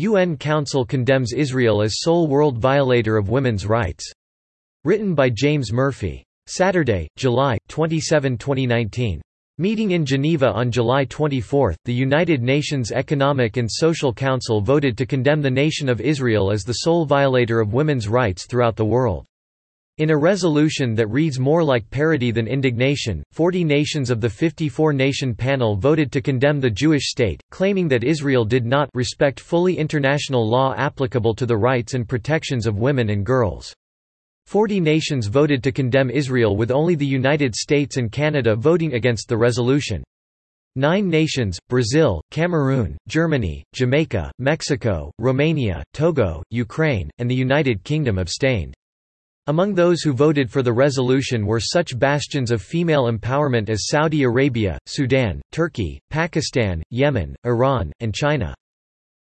UN Council condemns Israel as sole world violator of women's rights. Written by James Murphy. Saturday, July 27, 2019. Meeting in Geneva on July 24, the United Nations Economic and Social Council voted to condemn the nation of Israel as the sole violator of women's rights throughout the world. In a resolution that reads more like parody than indignation, 40 nations of the 54-nation panel voted to condemn the Jewish state, claiming that Israel did not respect fully international law applicable to the rights and protections of women and girls. Forty nations voted to condemn Israel with only the United States and Canada voting against the resolution. Nine nations, Brazil, Cameroon, Germany, Jamaica, Mexico, Romania, Togo, Ukraine, and the United Kingdom abstained. Among those who voted for the resolution were such bastions of female empowerment as Saudi Arabia, Sudan, Turkey, Pakistan, Yemen, Iran, and China.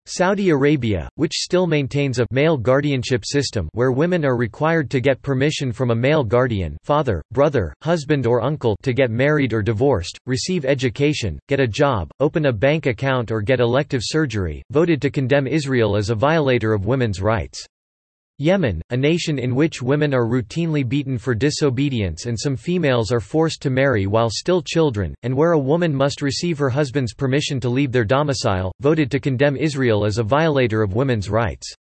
Saudi Arabia, which still maintains a male guardianship system where women are required to get permission from a male guardian father, brother, husband or uncle to get married or divorced, receive education, get a job, open a bank account or get elective surgery, voted to condemn Israel as a violator of women's rights. Yemen, a nation in which women are routinely beaten for disobedience and some females are forced to marry while still children, and where a woman must receive her husband's permission to leave their domicile, voted to condemn Israel as a violator of women's rights.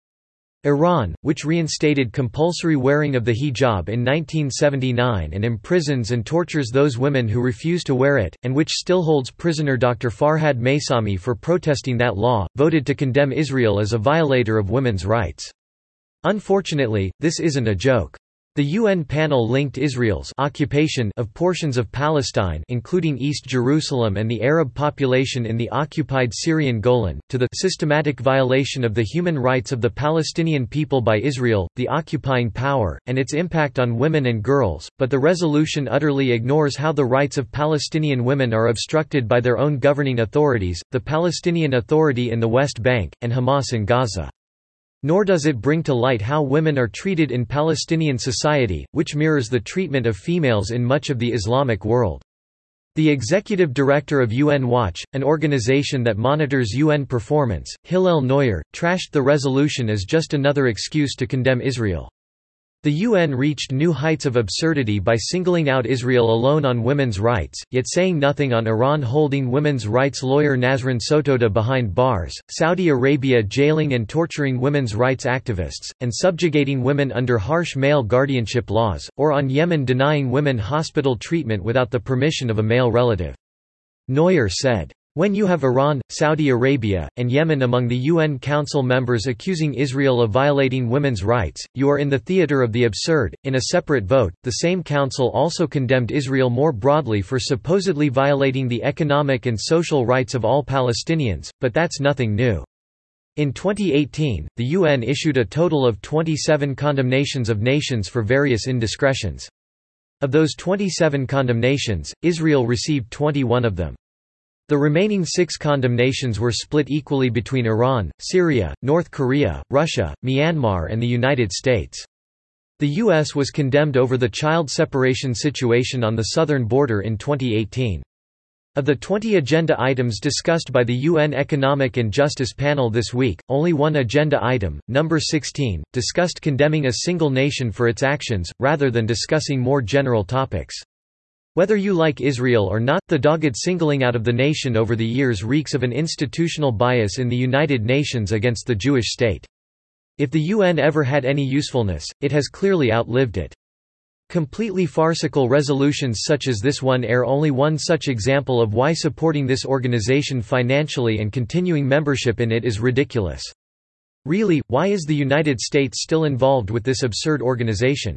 Iran, which reinstated compulsory wearing of the hijab in 1979 and imprisons and tortures those women who refuse to wear it, and which still holds prisoner Dr. Farhad Meysami for protesting that law, voted to condemn Israel as a violator of women's rights. Unfortunately, this isn't a joke. The UN panel linked Israel's occupation of portions of Palestine including East Jerusalem and the Arab population in the occupied Syrian Golan, to the systematic violation of the human rights of the Palestinian people by Israel, the occupying power, and its impact on women and girls, but the resolution utterly ignores how the rights of Palestinian women are obstructed by their own governing authorities, the Palestinian Authority in the West Bank, and Hamas in Gaza. Nor does it bring to light how women are treated in Palestinian society, which mirrors the treatment of females in much of the Islamic world. The executive director of UN Watch, an organization that monitors UN performance, Hillel Neuer, trashed the resolution as just another excuse to condemn Israel. The UN reached new heights of absurdity by singling out Israel alone on women's rights, yet saying nothing on Iran holding women's rights lawyer Nasrin Sotoudeh behind bars, Saudi Arabia jailing and torturing women's rights activists, and subjugating women under harsh male guardianship laws, or on Yemen denying women hospital treatment without the permission of a male relative. Neuer said, when you have Iran, Saudi Arabia, and Yemen among the UN Council members accusing Israel of violating women's rights, you are in the theater of the absurd. In a separate vote, the same council also condemned Israel more broadly for supposedly violating the economic and social rights of all Palestinians, but that's nothing new. In 2018, the UN issued a total of 27 condemnations of nations for various indiscretions. Of those 27 condemnations, Israel received 21 of them. The remaining six condemnations were split equally between Iran, Syria, North Korea, Russia, Myanmar and the United States. The U.S. was condemned over the child separation situation on the southern border in 2018. Of the 20 agenda items discussed by the UN Economic and Justice Panel this week, only one agenda item, number 16, discussed condemning a single nation for its actions, rather than discussing more general topics. Whether you like Israel or not, the dogged singling out of the nation over the years reeks of an institutional bias in the United Nations against the Jewish state. If the UN ever had any usefulness, it has clearly outlived it. Completely farcical resolutions such as this one are only one such example of why supporting this organization financially and continuing membership in it is ridiculous. Really, why is the United States still involved with this absurd organization?